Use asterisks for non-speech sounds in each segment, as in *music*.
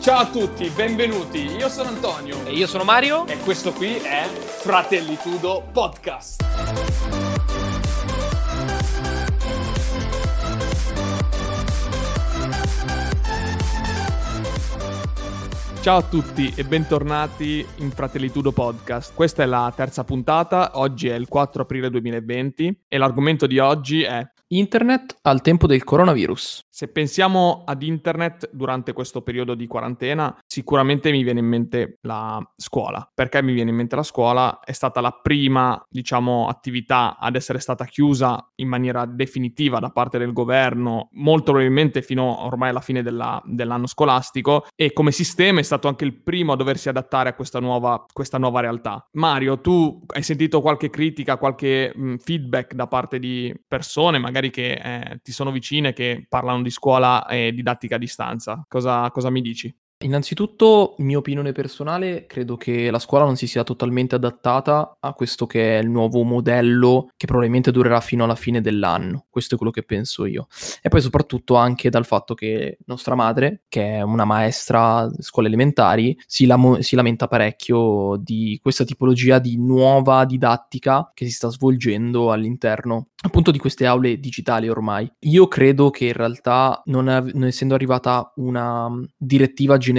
Ciao a tutti, benvenuti. Io sono Antonio. E io sono Mario. E questo qui è Fratellitudo Podcast. Ciao a tutti e bentornati in Fratellitudo Podcast. Questa è la terza puntata, oggi è il 4 aprile 2020 e l'argomento di oggi è Internet al tempo del coronavirus. Se pensiamo ad internet durante questo periodo di quarantena, sicuramente mi viene in mente la scuola. Perché mi viene in mente la scuola? È stata la prima, diciamo, attività ad essere stata chiusa in maniera definitiva da parte del governo, molto probabilmente fino ormai alla fine della, dell'anno scolastico e come sistema è stato anche il primo a doversi adattare a questa nuova, questa nuova realtà. Mario, tu hai sentito qualche critica, qualche mh, feedback da parte di persone, magari magari che eh, ti sono vicine, che parlano di scuola e didattica a distanza. Cosa, cosa mi dici? Innanzitutto, mia opinione personale, credo che la scuola non si sia totalmente adattata a questo che è il nuovo modello che probabilmente durerà fino alla fine dell'anno. Questo è quello che penso io. E poi soprattutto anche dal fatto che nostra madre, che è una maestra di scuole elementari, si, lam- si lamenta parecchio di questa tipologia di nuova didattica che si sta svolgendo all'interno appunto di queste aule digitali ormai. Io credo che in realtà, non, av- non essendo arrivata una direttiva generale,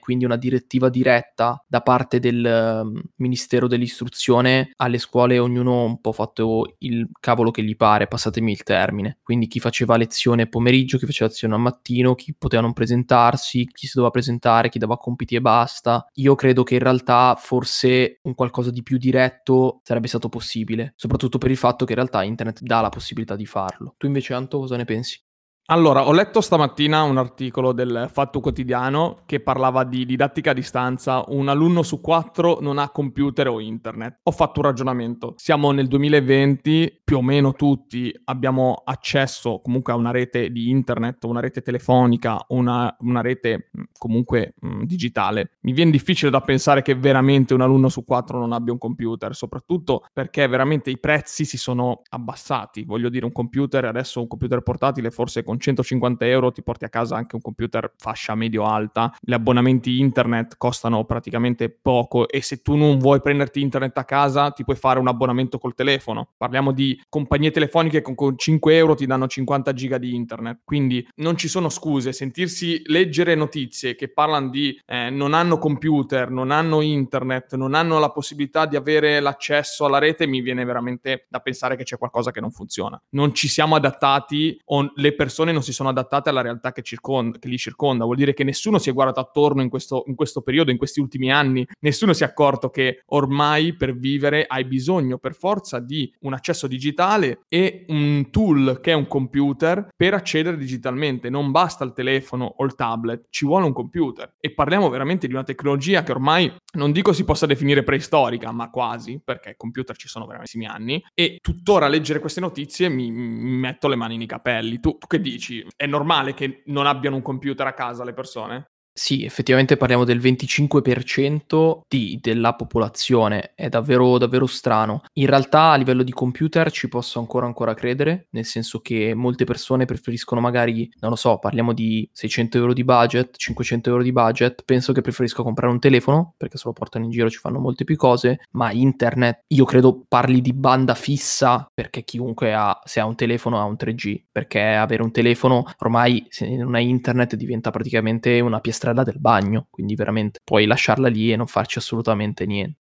quindi una direttiva diretta da parte del um, Ministero dell'Istruzione, alle scuole ognuno un po' fatto il cavolo che gli pare, passatemi il termine. Quindi chi faceva lezione pomeriggio, chi faceva lezione al mattino, chi poteva non presentarsi, chi si doveva presentare, chi dava compiti e basta. Io credo che in realtà forse un qualcosa di più diretto sarebbe stato possibile, soprattutto per il fatto che in realtà internet dà la possibilità di farlo. Tu invece, Anto, cosa ne pensi? Allora, ho letto stamattina un articolo del Fatto Quotidiano che parlava di didattica a distanza. Un alunno su quattro non ha computer o internet. Ho fatto un ragionamento. Siamo nel 2020, più o meno tutti abbiamo accesso comunque a una rete di internet, una rete telefonica, una, una rete mm, comunque mh, mm, digitale. Mi viene difficile da pensare che veramente un alunno su quattro non abbia un computer, soprattutto perché veramente i prezzi si sono abbassati. Voglio dire, un computer adesso, un computer portatile forse con con 150 euro ti porti a casa anche un computer fascia medio-alta, gli abbonamenti internet costano praticamente poco e se tu non vuoi prenderti internet a casa ti puoi fare un abbonamento col telefono. Parliamo di compagnie telefoniche con, con 5 euro ti danno 50 giga di internet, quindi non ci sono scuse, sentirsi leggere notizie che parlano di eh, non hanno computer, non hanno internet, non hanno la possibilità di avere l'accesso alla rete mi viene veramente da pensare che c'è qualcosa che non funziona. Non ci siamo adattati o le persone persone non si sono adattate alla realtà che, circonda, che li circonda. Vuol dire che nessuno si è guardato attorno in questo, in questo periodo, in questi ultimi anni. Nessuno si è accorto che ormai per vivere hai bisogno per forza di un accesso digitale e un tool che è un computer per accedere digitalmente. Non basta il telefono o il tablet, ci vuole un computer. E parliamo veramente di una tecnologia che ormai non dico si possa definire preistorica, ma quasi, perché computer ci sono veramente anni. E tuttora leggere queste notizie mi, mi metto le mani nei capelli. Tu, tu che dici? Dici, è normale che non abbiano un computer a casa le persone? Sì, effettivamente parliamo del 25% di, della popolazione, è davvero, davvero strano. In realtà a livello di computer ci posso ancora ancora credere, nel senso che molte persone preferiscono magari, non lo so, parliamo di 600 euro di budget, 500 euro di budget, penso che preferisco comprare un telefono, perché se lo portano in giro ci fanno molte più cose, ma internet, io credo parli di banda fissa, perché chiunque ha, se ha un telefono ha un 3G, perché avere un telefono ormai se non hai internet diventa praticamente una piastra strada del bagno, quindi veramente puoi lasciarla lì e non farci assolutamente niente.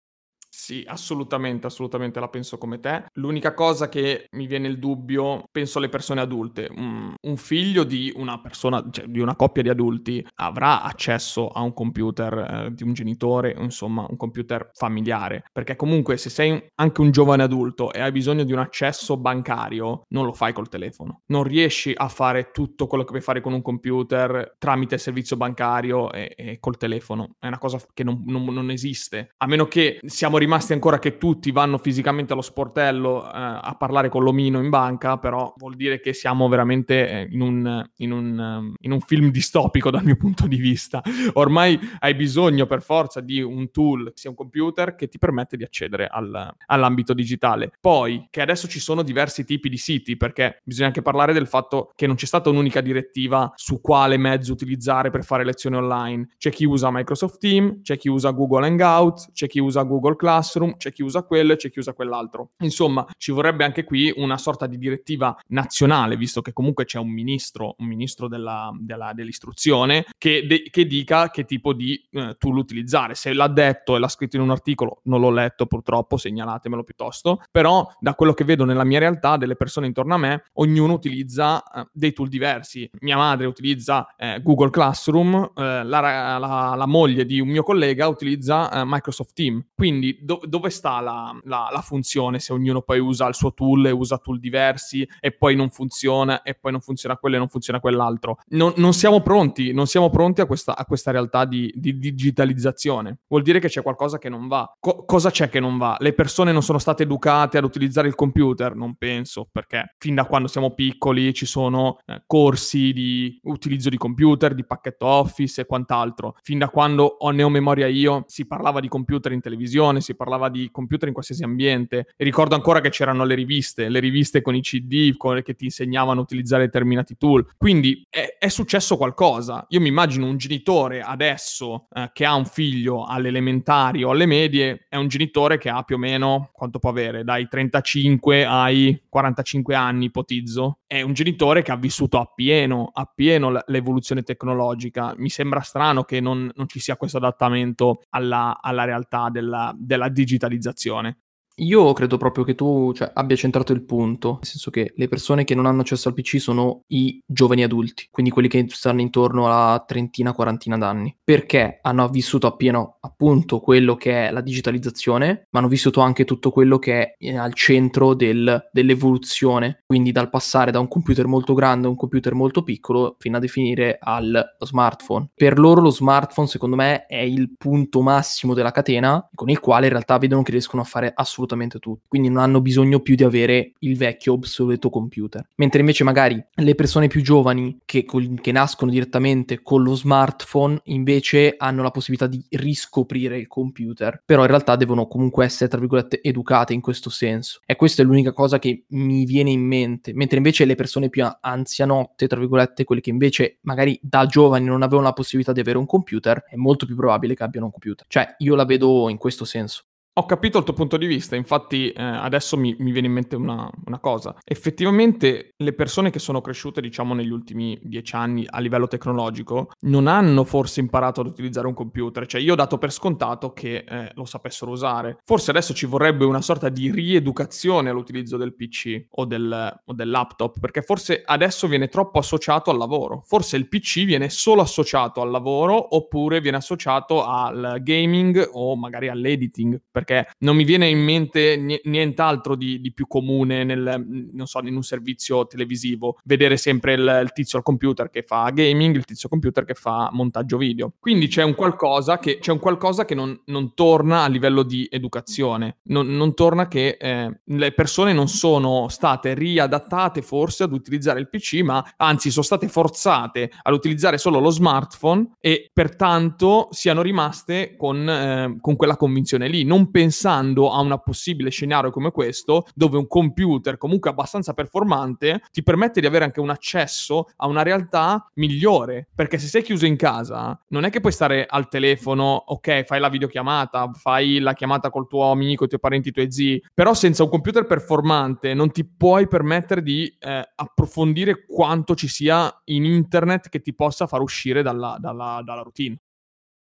Sì, assolutamente, assolutamente la penso come te. L'unica cosa che mi viene il dubbio, penso alle persone adulte. Un, un figlio di una persona, cioè di una coppia di adulti, avrà accesso a un computer eh, di un genitore, insomma, un computer familiare. Perché comunque se sei anche un giovane adulto e hai bisogno di un accesso bancario, non lo fai col telefono. Non riesci a fare tutto quello che puoi fare con un computer tramite servizio bancario e, e col telefono. È una cosa che non, non, non esiste. A meno che siamo rimasti rimasti ancora che tutti vanno fisicamente allo sportello eh, a parlare con l'omino in banca, però vuol dire che siamo veramente eh, in un, in, un, um, in un, film distopico dal mio punto di vista. Ormai hai bisogno per forza di un tool, sia un computer, che ti permette di accedere al, all'ambito digitale. Poi, che adesso ci sono diversi tipi di siti, perché bisogna anche parlare del fatto che non c'è stata un'unica direttiva su quale mezzo utilizzare per fare lezioni online. C'è chi usa Microsoft Teams, c'è chi usa Google Hangout, c'è chi usa Google Classroom, c'è chi usa quello e c'è chi usa quell'altro. Insomma, ci vorrebbe anche qui una sorta di direttiva nazionale, visto che comunque c'è un ministro, un ministro della, della, dell'istruzione, che, de- che, dica che tipo di eh, tool utilizzare. Se l'ha detto e l'ha scritto in un articolo, non l'ho letto purtroppo, segnalatemelo piuttosto, però da quello che vedo nella mia realtà, delle persone intorno a me, ognuno utilizza eh, dei tool diversi. Mia madre utilizza eh, Google Classroom, eh, la, la, la, moglie di un mio collega utilizza eh, Microsoft Team. Quindi do- dove sta la, la funzione se ognuno poi usa il suo tool e usa tool diversi e poi non funziona e poi non funziona quello e non funziona quell'altro? Non, non siamo pronti, non siamo pronti a questa, a questa realtà di, di, digitalizzazione. Vuol dire che c'è qualcosa che non va. Co- cosa c'è che non va? Le persone non sono state educate ad utilizzare il computer? Non penso, perché fin da quando siamo piccoli ci sono eh, corsi di utilizzo di computer, di pacchetto Office e quant'altro. Fin da quando ho, ne memoria io, si parlava di computer in televisione, si parlava di computer in qualsiasi ambiente. E ricordo ancora che c'erano le riviste, le riviste con i CD con, che ti insegnavano a utilizzare determinati tool. Quindi è, è successo qualcosa. Io mi immagino un genitore adesso eh, che ha un figlio alle elementari o alle medie, è un genitore che ha più o meno, quanto può avere, dai 35 ai 45 anni, ipotizzo. È un genitore che ha vissuto appieno, appieno l'evoluzione tecnologica. Mi sembra strano che non, non ci sia questo adattamento alla, alla realtà della, della digitalizzazione. Io credo proprio che tu cioè, abbia centrato il punto, nel senso che le persone che non hanno accesso al PC sono i giovani adulti, quindi quelli che stanno intorno alla trentina, quarantina d'anni, perché hanno vissuto appieno appunto quello che è la digitalizzazione, ma hanno vissuto anche tutto quello che è al centro del, dell'evoluzione, quindi dal passare da un computer molto grande a un computer molto piccolo fino a definire al smartphone. Per loro lo smartphone secondo me è il punto massimo della catena con il quale in realtà vedono che riescono a fare assolutamente assolutamente tutti, quindi non hanno bisogno più di avere il vecchio obsoleto computer. Mentre invece magari le persone più giovani che, che nascono direttamente con lo smartphone invece hanno la possibilità di riscoprire il computer, però in realtà devono comunque essere, tra virgolette, educate in questo senso. E questa è l'unica cosa che mi viene in mente, mentre invece le persone più anzianotte, tra virgolette, quelle che invece magari da giovani non avevano la possibilità di avere un computer, è molto più probabile che abbiano un computer. Cioè, io la vedo in questo senso. Ho capito il tuo punto di vista, infatti eh, adesso mi, mi, viene in mente una, una, cosa. Effettivamente le persone che sono cresciute, diciamo, negli ultimi dieci anni a livello tecnologico non hanno forse imparato ad utilizzare un computer. Cioè io ho dato per scontato che eh, lo sapessero usare. Forse adesso ci vorrebbe una sorta di rieducazione all'utilizzo del PC o del, o del laptop, perché forse adesso viene troppo associato al lavoro. Forse il PC viene solo associato al lavoro oppure viene associato al gaming o magari all'editing perché non mi viene in mente nient'altro di, di più comune nel, so, in un servizio televisivo, vedere sempre il, il, tizio al computer che fa gaming, il tizio al computer che fa montaggio video. Quindi c'è un qualcosa che, un qualcosa che non, non, torna a livello di educazione, non, non torna che eh, le persone non sono state riadattate forse ad utilizzare il PC, ma anzi sono state forzate ad utilizzare solo lo smartphone e pertanto siano rimaste con, eh, con quella convinzione lì. Non pensando a un possibile scenario come questo, dove un computer comunque abbastanza performante ti permette di avere anche un accesso a una realtà migliore. Perché se sei chiuso in casa, non è che puoi stare al telefono, ok, fai la videochiamata, fai la chiamata col tuo amico, i tuoi parenti, i tuoi zii, però senza un computer performante non ti puoi permettere di eh, approfondire quanto ci sia in internet che ti possa far uscire dalla, dalla, dalla routine.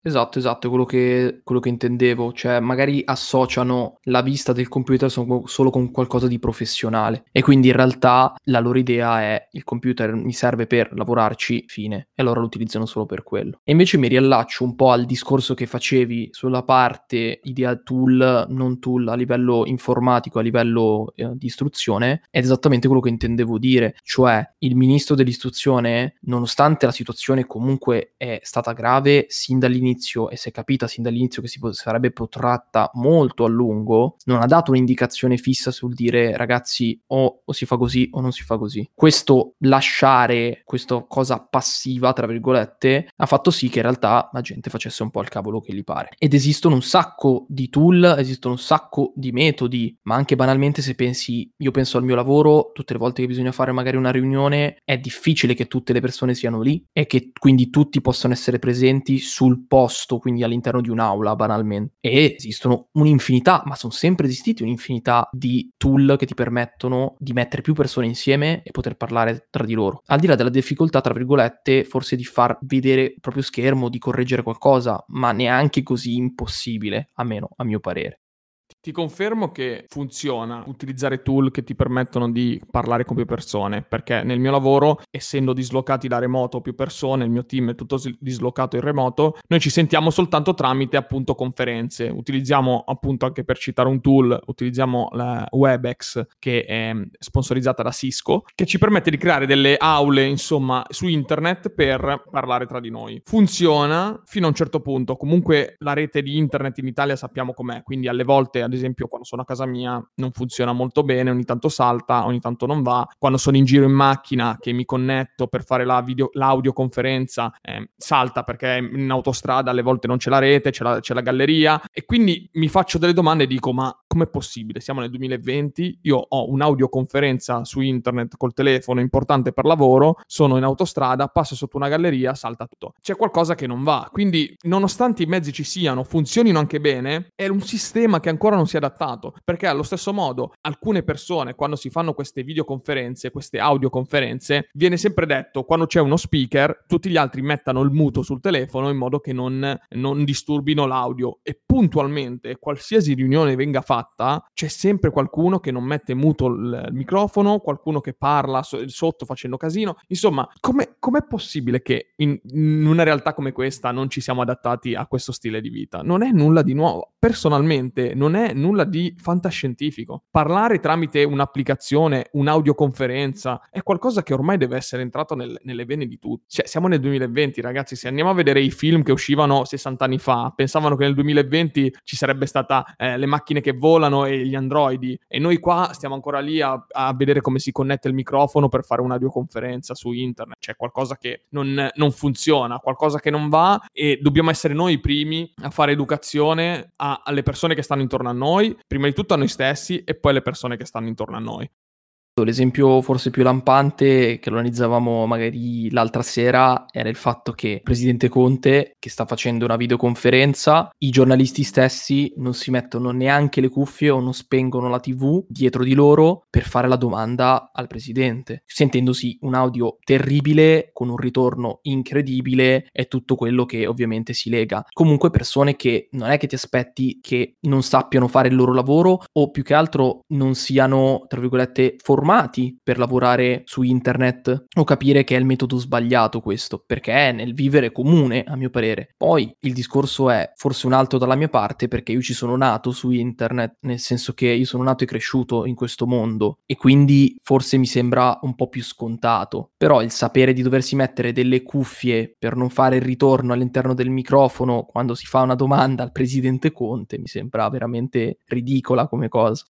Esatto, esatto, quello che quello che intendevo, cioè magari associano la vista del computer so solo con qualcosa di professionale e quindi in realtà la loro idea è: "Il computer mi serve per lavorarci, fine", e allora lo utilizzano solo per quello. E invece mi riallaccio un po' al discorso che facevi sulla parte idea tool, non tool a livello informatico, a livello, ehm, di istruzione, è esattamente quello che intendevo dire, cioè il ministro dell'istruzione, nonostante la situazione comunque è stata grave sin dall'inizio dall'inizio e si è capita sin dall'inizio che si po- sarebbe protratta molto a lungo, non ha dato un'indicazione fissa sul dire ragazzi o, o si fa così o non si fa così. Questo lasciare questa cosa passiva, tra virgolette, ha fatto sì che in realtà la gente facesse un po' il cavolo che gli pare. Ed esistono un sacco di tool, esistono un sacco di metodi, ma anche banalmente se pensi, io penso al mio lavoro, tutte le volte che bisogna fare magari una riunione, è difficile che tutte le persone siano lì e che quindi tutti possano essere presenti sul posto, quindi all'interno di un'aula banalmente. E esistono un'infinità, ma sono sempre esistiti un'infinità di tool che ti permettono di mettere più persone insieme e poter parlare tra di loro. Al di là della difficoltà, tra virgolette, forse di far vedere il proprio schermo, di correggere qualcosa, ma neanche così impossibile, a meno a mio parere. Ti confermo che funziona utilizzare tool che ti permettono di parlare con più persone, perché nel mio lavoro, essendo dislocati da remoto più persone, il mio team è tutto dislocato in remoto, noi ci sentiamo soltanto tramite appunto conferenze. Utilizziamo appunto anche per citare un tool, utilizziamo la Webex che è sponsorizzata da Cisco, che ci permette di creare delle aule, insomma, su internet per parlare tra di noi. Funziona fino a un certo punto, comunque la rete di internet in Italia sappiamo com'è, quindi alle volte ad esempio quando sono a casa mia non funziona molto bene, ogni tanto salta, ogni tanto non va. Quando sono in giro in macchina che mi connetto per fare la video, l'audioconferenza, eh, salta perché in autostrada alle volte non c'è la rete, c'è la, c'è la galleria e quindi mi faccio delle domande e dico ma com'è possibile? Siamo nel 2020, io ho un'audioconferenza su internet col telefono importante per lavoro, sono in autostrada, passo sotto una galleria, salta tutto. C'è qualcosa che non va. Quindi nonostante i mezzi ci siano, funzionino anche bene, è un sistema che ancora non si è adattato, perché allo stesso modo alcune persone quando si fanno queste videoconferenze, queste audioconferenze, viene sempre detto quando c'è uno speaker, tutti gli altri mettano il muto sul telefono in modo che non, non disturbino l'audio e puntualmente qualsiasi riunione venga fatta, c'è sempre qualcuno che non mette muto il, microfono, qualcuno che parla so, sotto facendo casino, insomma, com'è, com'è possibile che in, in una realtà come questa non ci siamo adattati a questo stile di vita? Non è nulla di nuovo. Personalmente non è nulla di fantascientifico. Parlare tramite un'applicazione, un'audioconferenza, è qualcosa che ormai deve essere entrato nel, nelle vene di tutti. Cioè, siamo nel 2020, ragazzi, se andiamo a vedere i film che uscivano 60 anni fa, pensavano che nel 2020 ci sarebbe stata eh, le macchine che volano e gli androidi, e noi qua stiamo ancora lì a, a vedere come si connette il microfono per fare un'audioconferenza su internet. C'è qualcosa che non, non funziona, qualcosa che non va e dobbiamo essere noi i primi a fare educazione a, alle persone che stanno intorno a noi, prima di tutto a noi stessi e poi alle persone che stanno intorno a noi. L'esempio forse più lampante che lo analizzavamo magari l'altra sera era il fatto che il presidente Conte, che sta facendo una videoconferenza, i giornalisti stessi non si mettono neanche le cuffie o non spengono la TV dietro di loro per fare la domanda al presidente, sentendosi un audio terribile con un ritorno incredibile e tutto quello che ovviamente si lega. Comunque persone che non è che ti aspetti che non sappiano fare il loro lavoro o più che altro non siano, tra virgolette, formati formati per lavorare su internet o capire che è il metodo sbagliato questo, perché è nel vivere comune, a mio parere. Poi il discorso è forse un altro dalla mia parte perché io ci sono nato su internet, nel senso che io sono nato e cresciuto in questo mondo e quindi forse mi sembra un po' più scontato. Però il sapere di doversi mettere delle cuffie per non fare il ritorno all'interno del microfono quando si fa una domanda al presidente Conte mi sembra veramente ridicola come cosa.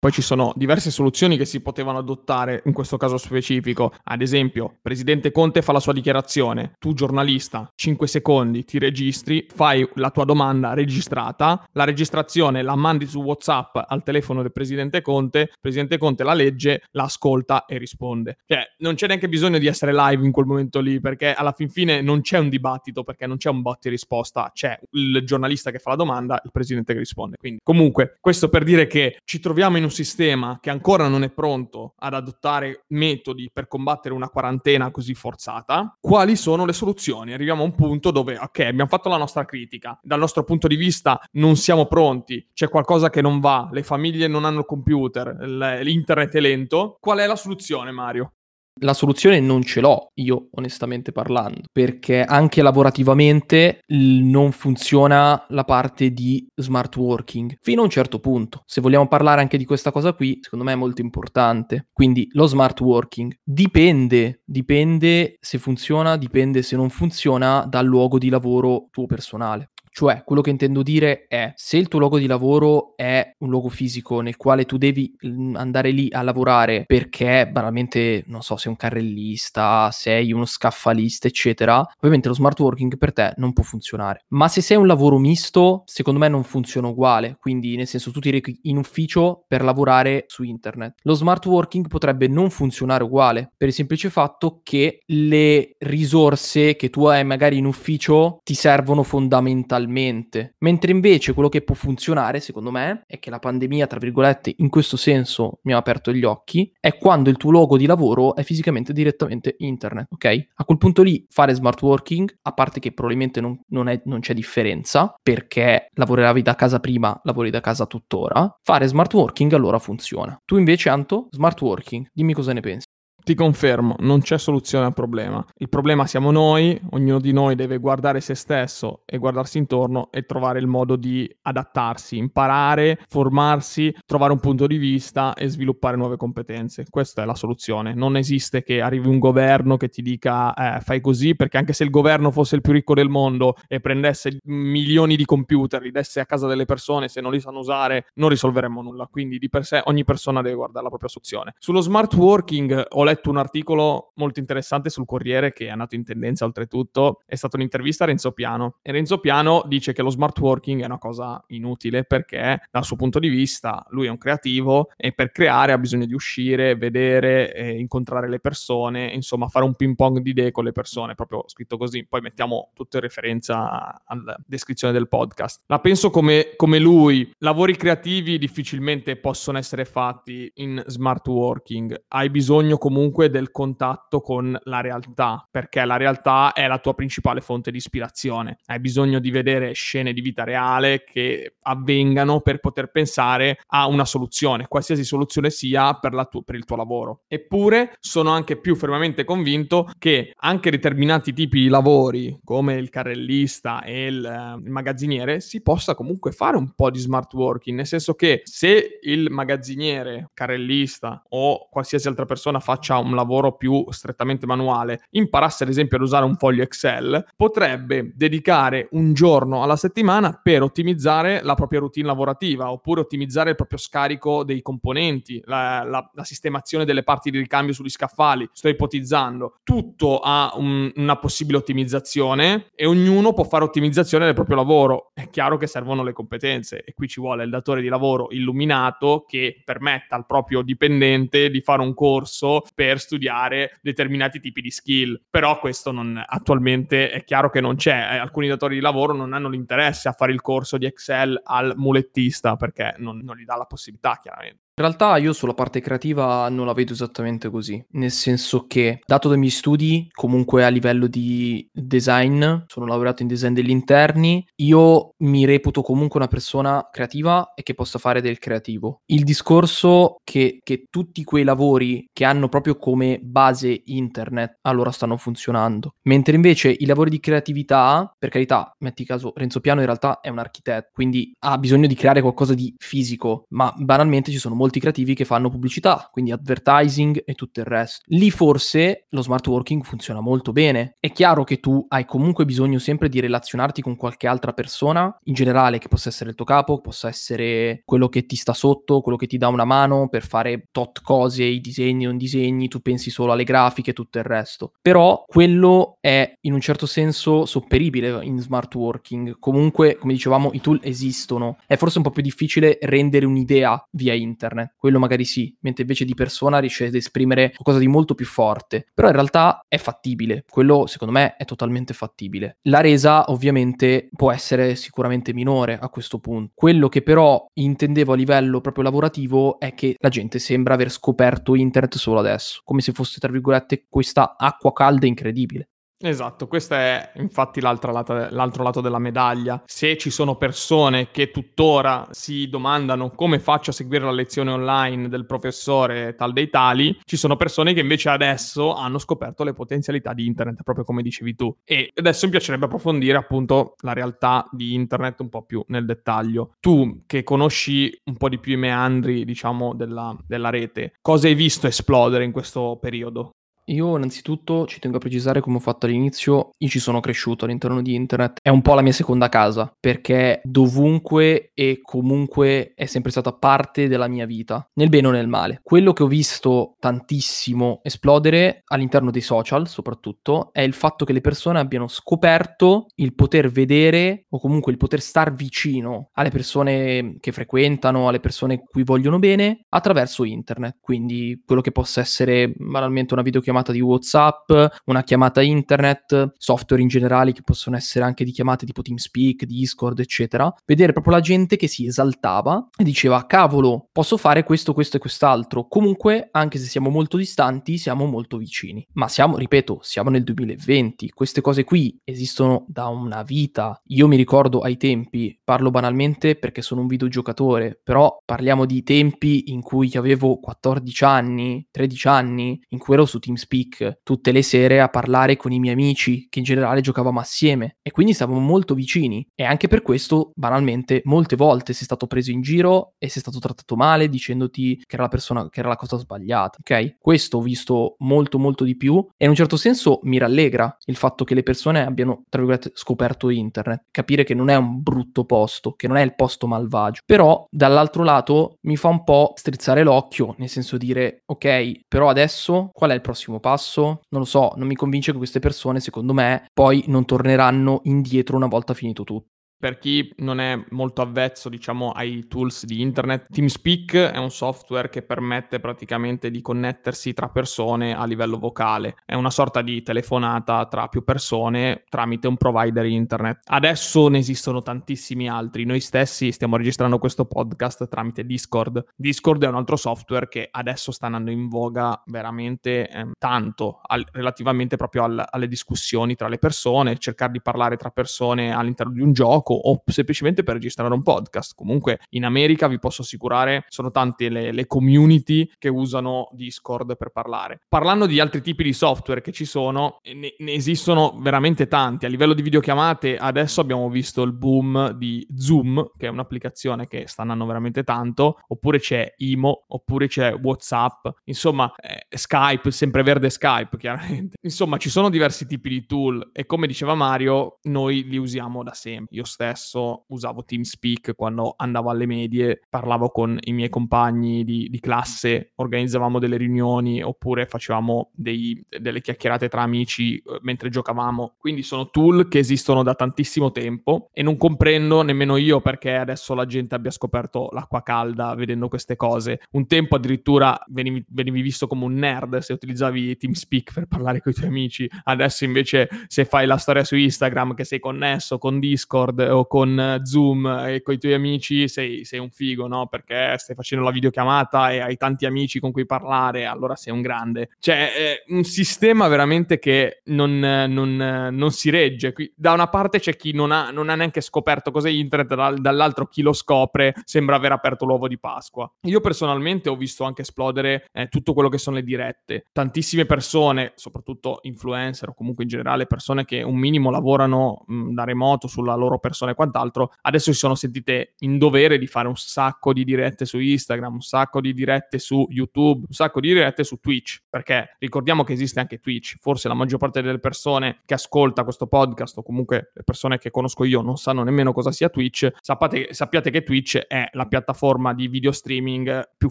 Poi ci sono diverse soluzioni che si potevano adottare in questo caso specifico. Ad esempio, Presidente Conte fa la sua dichiarazione, tu giornalista, 5 secondi, ti registri, fai la tua domanda registrata, la registrazione la mandi su WhatsApp al telefono del Presidente Conte, il Presidente Conte la legge, la ascolta e risponde. Cioè, non c'è neanche bisogno di essere live in quel momento lì, perché alla fin fine non c'è un dibattito, perché non c'è un botti e risposta, c'è il giornalista che fa la domanda, il Presidente che risponde. Quindi, comunque, questo per dire che ci troviamo in un sistema che ancora non è pronto ad adottare metodi per combattere una quarantena così forzata, quali sono le soluzioni? Arriviamo a un punto dove, ok, abbiamo fatto la nostra critica, dal nostro punto di vista non siamo pronti, c'è qualcosa che non va, le famiglie non hanno computer, l'internet è lento, qual è la soluzione Mario? La soluzione non ce l'ho io, onestamente parlando, perché anche lavorativamente non funziona la parte di smart working fino a un certo punto. Se vogliamo parlare anche di questa cosa qui, secondo me è molto importante. Quindi lo smart working dipende, dipende se funziona, dipende se non funziona dal luogo di lavoro tuo personale. Cioè, quello che intendo dire è, se il tuo luogo di lavoro è un luogo fisico nel quale tu devi mhmm, andare lì a lavorare perché banalmente, non so, sei un carrellista, sei uno scaffalista, eccetera, ovviamente lo smart working per te non può funzionare. Ma se sei un lavoro misto, secondo me non funziona uguale. Quindi, nel senso, tu ti rechi in ufficio per lavorare su internet. Lo smart working potrebbe non funzionare uguale, per il semplice fatto che le risorse che tu hai magari in ufficio ti servono fondamentalmente totalmente. Mentre invece quello che può funzionare, secondo me, è che la pandemia, tra virgolette, in questo senso mi ha aperto gli occhi, è quando il tuo luogo di lavoro è fisicamente direttamente internet, ok? A quel punto lì fare smart working, a parte che probabilmente non, non, è, non c'è differenza, perché lavoravi da casa prima, lavori da casa tuttora, fare smart working allora funziona. Tu invece, Anto, smart working, dimmi cosa ne pensi. Ti confermo, non c'è soluzione al problema. Il problema siamo noi, ognuno di noi deve guardare se stesso e guardarsi intorno e trovare il modo di adattarsi, imparare, formarsi, trovare un punto di vista e sviluppare nuove competenze. Questa è la soluzione. Non esiste che arrivi un governo che ti dica eh, fai così, perché anche se il governo fosse il più ricco del mondo e prendesse milioni di computer, li desse a casa delle persone, se non li sanno usare, non risolveremmo nulla. Quindi di per sé ogni persona deve guardare la propria soluzione. Sullo smart working ho letto un articolo molto interessante sul Corriere che è andato in tendenza oltretutto, è stata un'intervista a Renzo Piano. E Renzo Piano dice che lo smart working è una cosa inutile perché dal suo punto di vista lui è un creativo e per creare ha bisogno di uscire, vedere, eh, incontrare le persone, insomma fare un ping pong di idee con le persone, proprio scritto così, poi mettiamo tutto in referenza alla descrizione del podcast. La penso come, come lui, lavori creativi difficilmente possono essere fatti in smart working, hai bisogno comunque comunque del contatto con la realtà, perché la realtà è la tua principale fonte di ispirazione. Hai bisogno di vedere scene di vita reale che avvengano per poter pensare a una soluzione, qualsiasi soluzione sia per, tu- per il tuo lavoro. Eppure sono anche più fermamente convinto che anche determinati tipi di lavori, come il carrellista e il, uh, il magazziniere, si possa comunque fare un po' di smart working, nel senso che se il magazziniere, carrellista o qualsiasi altra persona faccia faccia un lavoro più strettamente manuale, imparasse ad esempio ad usare un foglio Excel, potrebbe dedicare un giorno alla settimana per ottimizzare la propria routine lavorativa oppure ottimizzare il proprio scarico dei componenti, la, la, la sistemazione delle parti di ricambio sugli scaffali. Sto ipotizzando. Tutto ha un, una possibile ottimizzazione e ognuno può fare ottimizzazione del proprio lavoro. È chiaro che servono le competenze e qui ci vuole il datore di lavoro illuminato che permetta al proprio dipendente di fare un corso per studiare determinati tipi di skill. Però questo non, attualmente è chiaro che non c'è. Eh, alcuni datori di lavoro non hanno l'interesse a fare il corso di Excel al mulettista perché non, non gli dà la possibilità, chiaramente. In realtà io sulla parte creativa non la vedo esattamente così, nel senso che dato dai miei studi, comunque a livello di design, sono laureato in design degli interni, io mi reputo comunque una persona creativa e che possa fare del creativo. Il discorso che, che tutti quei lavori che hanno proprio come base internet allora stanno funzionando, mentre invece i lavori di creatività, per carità, metti caso Renzo Piano in realtà è un architetto, quindi ha bisogno di creare qualcosa di fisico, ma banalmente ci sono molti molti creativi che fanno pubblicità, quindi advertising e tutto il resto. Lì forse lo smart working funziona molto bene. È chiaro che tu hai comunque bisogno sempre di relazionarti con qualche altra persona, in generale che possa essere il tuo capo, possa essere quello che ti sta sotto, quello che ti dà una mano per fare tot cose, i disegni, non disegni, tu pensi solo alle grafiche e tutto il resto. Però quello è in un certo senso sopperibile in smart working. Comunque, come dicevamo, i tool esistono. È forse un po' più difficile rendere un'idea via internet internet, quello magari sì, mentre invece di persona riesce ad esprimere qualcosa di molto più forte, però in realtà è fattibile, quello secondo me è totalmente fattibile. La resa ovviamente può essere sicuramente minore a questo punto, quello che però intendevo a livello proprio lavorativo è che la gente sembra aver scoperto internet solo adesso, come se fosse tra virgolette questa acqua calda incredibile. Esatto, questo è infatti l'altro lato, della medaglia. Se ci sono persone che tuttora si domandano come faccio a seguire la lezione online del professore tal dei tali, ci sono persone che invece adesso hanno scoperto le potenzialità di internet, proprio come dicevi tu. E adesso mi piacerebbe approfondire appunto la realtà di internet un po' più nel dettaglio. Tu che conosci un po' di più i meandri, diciamo, della, della rete, cosa hai visto esplodere in questo periodo? Io innanzitutto ci tengo a precisare come ho fatto all'inizio, io ci sono cresciuto all'interno di internet, è un po' la mia seconda casa, perché dovunque e comunque è sempre stata parte della mia vita, nel bene o nel male. Quello che ho visto tantissimo esplodere all'interno dei social soprattutto è il fatto che le persone abbiano scoperto il poter vedere o comunque il poter star vicino alle persone che frequentano, alle persone cui vogliono bene attraverso internet. Quindi quello che possa essere banalmente una videochiamata chiamata di WhatsApp, una chiamata internet, software in generale che possono essere anche di chiamate tipo TeamSpeak, Discord, eccetera. Vedere proprio la gente che si esaltava e diceva cavolo, posso fare questo, questo e quest'altro. Comunque, anche se siamo molto distanti, siamo molto vicini. Ma siamo, ripeto, siamo nel 2020. Queste cose qui esistono da una vita. Io mi ricordo ai tempi, parlo banalmente perché sono un videogiocatore, però parliamo di tempi in cui avevo 14 anni, 13 anni, in cui ero su TeamSpeak TeamSpeak tutte le sere a parlare con i miei amici, che in generale giocavamo assieme e quindi stavamo molto vicini. E anche per questo, banalmente, molte volte sei stato preso in giro e sei stato trattato male dicendoti che era la persona, che era la cosa sbagliata, ok? Questo ho visto molto molto di più e in un certo senso mi rallegra il fatto che le persone abbiano, tra virgolette, scoperto internet, capire che non è un brutto posto, che non è il posto malvagio. Però, dall'altro lato, mi fa un po' strizzare l'occhio, nel senso dire, ok, però adesso qual è il prossimo prossimo passo? Non lo so, non mi convince che queste persone, secondo me, poi non torneranno indietro una volta finito tutto. Per chi non è molto avvezzo, diciamo, ai tools di internet, TeamSpeak è un software che permette praticamente di connettersi tra persone a livello vocale. È una sorta di telefonata tra più persone tramite un provider internet. Adesso ne esistono tantissimi altri. Noi stessi stiamo registrando questo podcast tramite Discord. Discord è un altro software che adesso sta andando in voga veramente eh, tanto al, relativamente proprio al, alle discussioni tra le persone, cercare di parlare tra persone all'interno di un gioco gioco o semplicemente per registrare un podcast. Comunque in America vi posso assicurare sono tante le, le community che usano Discord per parlare. Parlando di altri tipi di software che ci sono, ne, ne esistono veramente tanti. A livello di videochiamate adesso abbiamo visto il boom di Zoom, che è un'applicazione che sta andando veramente tanto, oppure c'è Imo, oppure c'è WhatsApp, insomma eh, Skype, sempre verde Skype chiaramente. *laughs* Insomma ci sono diversi tipi di tool e come diceva Mario noi li usiamo da sempre. Io stesso usavo TeamSpeak quando andavo alle medie, parlavo con i miei compagni di, di classe, organizzavamo delle riunioni oppure facevamo dei, delle chiacchierate tra amici eh, mentre giocavamo. Quindi sono tool che esistono da tantissimo tempo e non comprendo nemmeno io perché adesso la gente abbia scoperto l'acqua calda vedendo queste cose. Un tempo addirittura venivi, venivi visto come un nerd se utilizzavi TeamSpeak per parlare con i tuoi amici, adesso invece se fai la storia su Instagram che sei connesso con Discord o con Zoom e con i tuoi amici sei, sei, un figo, no? Perché stai facendo la videochiamata e hai tanti amici con cui parlare, allora sei un grande. Cioè, è un sistema veramente che non, non, non si regge. Da una parte c'è chi non ha, non ha neanche scoperto cos'è internet, dall'altro chi lo scopre sembra aver aperto l'uovo di Pasqua. Io personalmente ho visto anche esplodere eh, tutto quello che sono le dirette. Tantissime persone, soprattutto influencer o comunque in generale persone che un minimo lavorano mh, da remoto sulla loro persona persone e quant'altro, adesso si sono sentite in dovere di fare un sacco di dirette su Instagram, un sacco di dirette su YouTube, un sacco di dirette su Twitch, perché ricordiamo che esiste anche Twitch, forse la maggior parte delle persone che ascolta questo podcast o comunque le persone che conosco io non sanno nemmeno cosa sia Twitch, sappiate, sappiate che Twitch è la piattaforma di video streaming più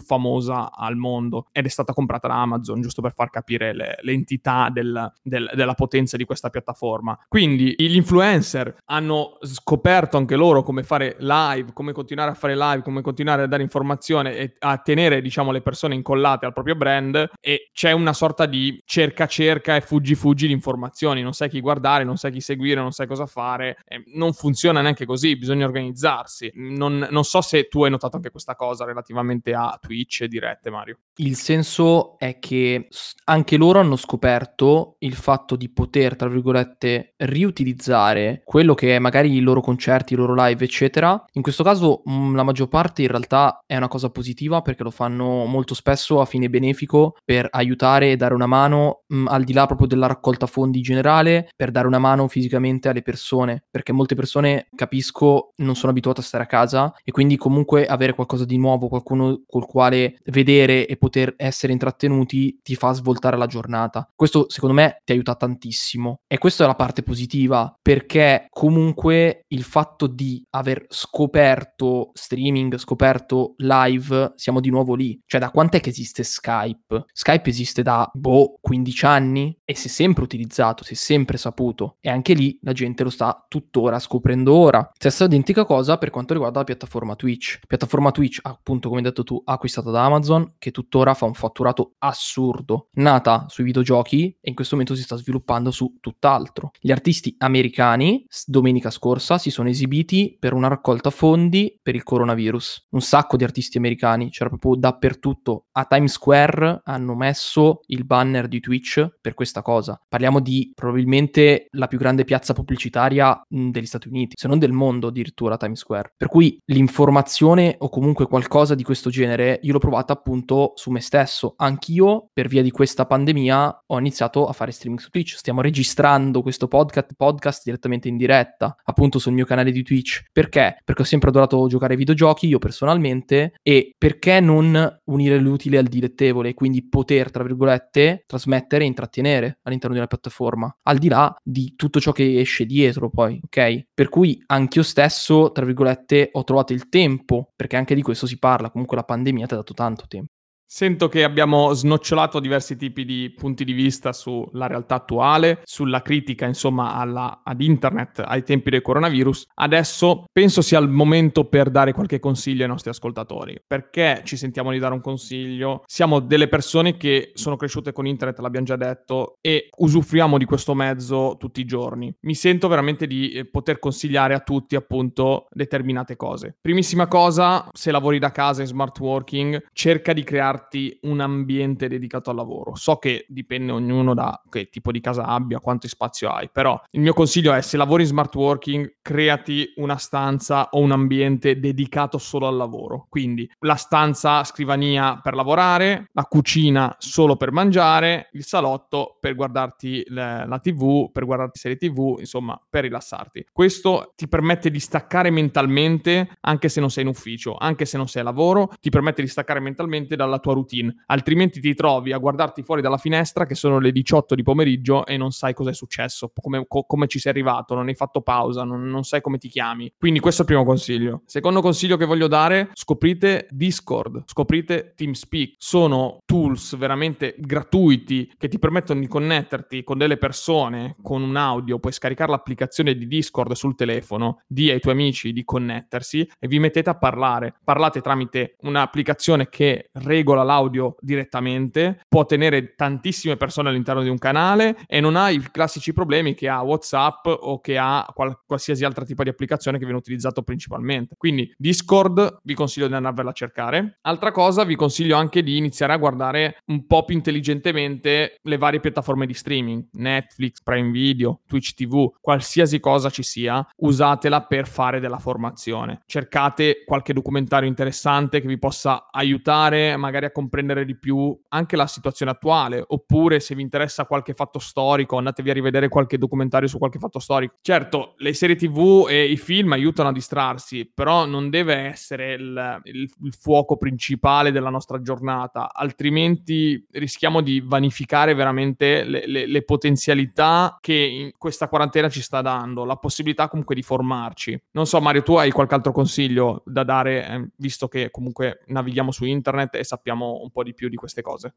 famosa al mondo ed è stata comprata da Amazon, giusto per far capire le, l'entità del, del, della potenza di questa piattaforma. Quindi gli influencer hanno scoperto scoperto anche loro come fare live, come continuare a fare live, come continuare a dare informazione e a tenere, diciamo, le persone incollate al proprio brand e c'è una sorta di cerca cerca e fuggi fuggi di informazioni, non sai chi guardare, non sai chi seguire, non sai cosa fare, non funziona neanche così, bisogna organizzarsi. Non, non so se tu hai notato anche questa cosa relativamente a Twitch e dirette, Mario. Il senso è che anche loro hanno scoperto il fatto di poter, tra virgolette, riutilizzare quello che è magari i loro concerti, i loro live, eccetera. In questo caso mh, mm, la maggior parte in realtà è una cosa positiva perché lo fanno molto spesso a fine benefico per aiutare e dare una mano mh, mm, al di là proprio della raccolta fondi generale, per dare una mano fisicamente alle persone, perché molte persone, capisco, non sono abituate a stare a casa e quindi comunque avere qualcosa di nuovo, qualcuno col quale vedere e poter essere intrattenuti ti fa svoltare la giornata. Questo secondo me ti aiuta tantissimo e questa è la parte positiva perché comunque il fatto di aver scoperto streaming, scoperto live, siamo di nuovo lì. Cioè da quant'è che esiste Skype? Skype esiste da boh 15 anni e si è sempre utilizzato, si è sempre saputo e anche lì la gente lo sta tuttora scoprendo ora. Stessa identica cosa per quanto riguarda la piattaforma Twitch. Piattaforma Twitch appunto come hai detto tu acquistata da Amazon che tuttora fa un fatturato assurdo. Nata sui videogiochi e in questo momento si sta sviluppando su tutt'altro. Gli artisti americani domenica scorsa si sono esibiti per una raccolta fondi per il coronavirus. Un sacco di artisti americani, c'era proprio dappertutto. A Times Square hanno messo il banner di Twitch per questa cosa. Parliamo di probabilmente la più grande piazza pubblicitaria degli Stati Uniti, se non del mondo addirittura Times Square. Per cui l'informazione o comunque qualcosa di questo genere io l'ho provata appunto su me stesso. Anch'io, per via di questa pandemia, ho iniziato a fare streaming su Twitch. Stiamo registrando questo podcast, podcast direttamente in diretta, appunto sul mio canale di Twitch. Perché? Perché ho sempre adorato giocare ai videogiochi, io personalmente, e perché non unire l'utile al dilettevole, quindi poter, tra virgolette, trasmettere e intrattenere all'interno di una piattaforma, al di là di tutto ciò che esce dietro poi, ok? Per cui anch'io stesso, tra virgolette, ho trovato il tempo, perché anche di questo si parla, comunque la pandemia ti ha dato tanto tempo. Sento che abbiamo snocciolato diversi tipi di punti di vista sulla realtà attuale, sulla critica, insomma, alla, ad internet ai tempi del coronavirus. Adesso penso sia il momento per dare qualche consiglio ai nostri ascoltatori. Perché ci sentiamo di dare un consiglio? Siamo delle persone che sono cresciute con internet, l'abbiamo già detto, e usufruiamo di questo mezzo tutti i giorni. Mi sento veramente di eh, poter consigliare a tutti, appunto, determinate cose. Primissima cosa, se lavori da casa in smart working, cerca di crearti crearti un ambiente dedicato al lavoro. So che dipende ognuno da che tipo di casa abbia, quanto spazio hai, però il mio consiglio è se lavori in smart working, creati una stanza o un ambiente dedicato solo al lavoro. Quindi la stanza scrivania per lavorare, la cucina solo per mangiare, il salotto per guardarti le, la TV, per guardarti serie TV, insomma, per rilassarti. Questo ti permette di staccare mentalmente anche se non sei in ufficio, anche se non sei a lavoro, ti permette di staccare mentalmente dalla tua tua routine, altrimenti ti trovi a guardarti fuori dalla finestra che sono le 18 di pomeriggio e non sai cosa è successo, come, co- come, ci sei arrivato, non hai fatto pausa, non, non sai come ti chiami. Quindi questo è il primo consiglio. Secondo consiglio che voglio dare, scoprite Discord, scoprite TeamSpeak. Sono tools veramente gratuiti che ti permettono di connetterti con delle persone, con un audio, puoi scaricare l'applicazione di Discord sul telefono, di ai tuoi amici di connettersi e vi mettete a parlare. Parlate tramite un'applicazione che regola regola l'audio direttamente, può tenere tantissime persone all'interno di un canale e non ha i classici problemi che ha WhatsApp o che ha qual- qualsiasi altro tipo di applicazione che viene utilizzato principalmente. Quindi Discord vi consiglio di andarvela a cercare. Altra cosa, vi consiglio anche di iniziare a guardare un po' più intelligentemente le varie piattaforme di streaming, Netflix, Prime Video, Twitch TV, qualsiasi cosa ci sia, usatela per fare della formazione. Cercate qualche documentario interessante che vi possa aiutare magari a a comprendere di più anche la situazione attuale, oppure se vi interessa qualche fatto storico, andatevi a rivedere qualche documentario su qualche fatto storico. Certo, le serie TV e i film aiutano a distrarsi, però non deve essere il, il, il fuoco principale della nostra giornata, altrimenti rischiamo di vanificare veramente le, le, le potenzialità che questa quarantena ci sta dando, la possibilità comunque di formarci. Non so, Mario, tu hai qualche altro consiglio da dare, eh, visto che comunque navighiamo su internet e sappiamo un po' di più di queste cose.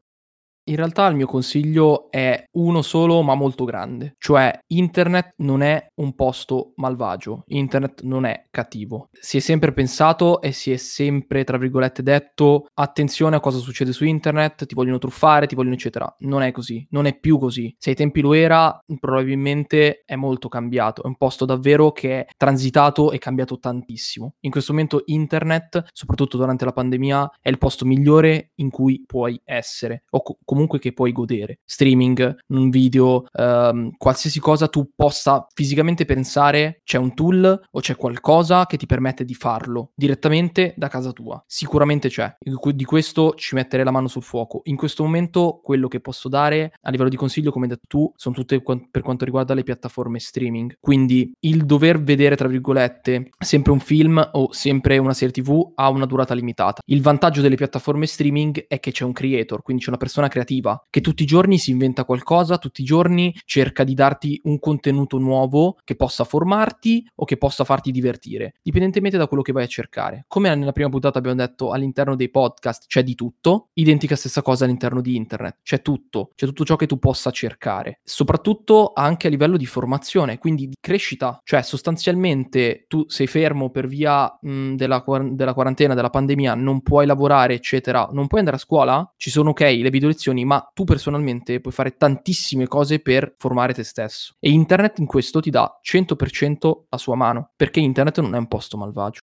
In realtà il mio consiglio è uno solo ma molto grande, cioè internet non è un posto malvagio, internet non è cattivo. Si è sempre pensato e si è sempre, tra virgolette, detto attenzione a cosa succede su internet, ti vogliono truffare, ti vogliono eccetera. Non è così, non è più così. Se ai tempi lo era, probabilmente è molto cambiato, è un posto davvero che è transitato e cambiato tantissimo. In questo momento internet, soprattutto durante la pandemia, è il posto migliore in cui puoi essere o co- comunque che puoi godere. Streaming, un video, ehm, qualsiasi cosa tu possa fisicamente pensare, c'è un tool o c'è qualcosa che ti permette di farlo direttamente da casa tua. Sicuramente c'è. Di questo ci metterei la mano sul fuoco. In questo momento quello che posso dare a livello di consiglio, come hai detto tu, sono tutte per quanto riguarda le piattaforme streaming. Quindi il dover vedere, tra virgolette, sempre un film o sempre una serie TV ha una durata limitata. Il vantaggio delle piattaforme streaming è che c'è un creator, quindi c'è una persona creativa che tutti i giorni si inventa qualcosa, tutti i giorni cerca di darti un contenuto nuovo che possa formarti o che possa farti divertire, dipendentemente da quello che vai a cercare. Come nella prima puntata abbiamo detto, all'interno dei podcast c'è di tutto, identica stessa cosa all'interno di internet, c'è tutto, c'è tutto ciò che tu possa cercare, soprattutto anche a livello di formazione, quindi di crescita, cioè sostanzialmente tu sei fermo per via mh, della, della quarantena, della pandemia, non puoi lavorare, eccetera, non puoi andare a scuola, ci sono ok le video lezioni, ma tu personalmente puoi fare tantissime cose per formare te stesso. E internet in questo ti dà 100% a sua mano, perché internet non è un posto malvagio.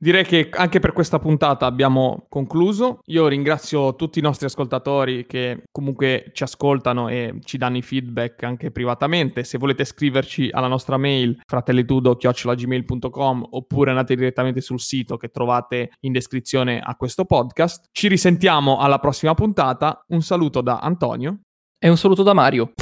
Direi che anche per questa puntata abbiamo concluso. Io ringrazio tutti i nostri ascoltatori che comunque ci ascoltano e ci danno i feedback anche privatamente. Se volete scriverci alla nostra mail fratellitudo.gmail.com oppure andate direttamente sul sito che trovate in descrizione a questo podcast. Ci risentiamo alla prossima puntata. Un saluto da Antonio. E un saluto da Mario.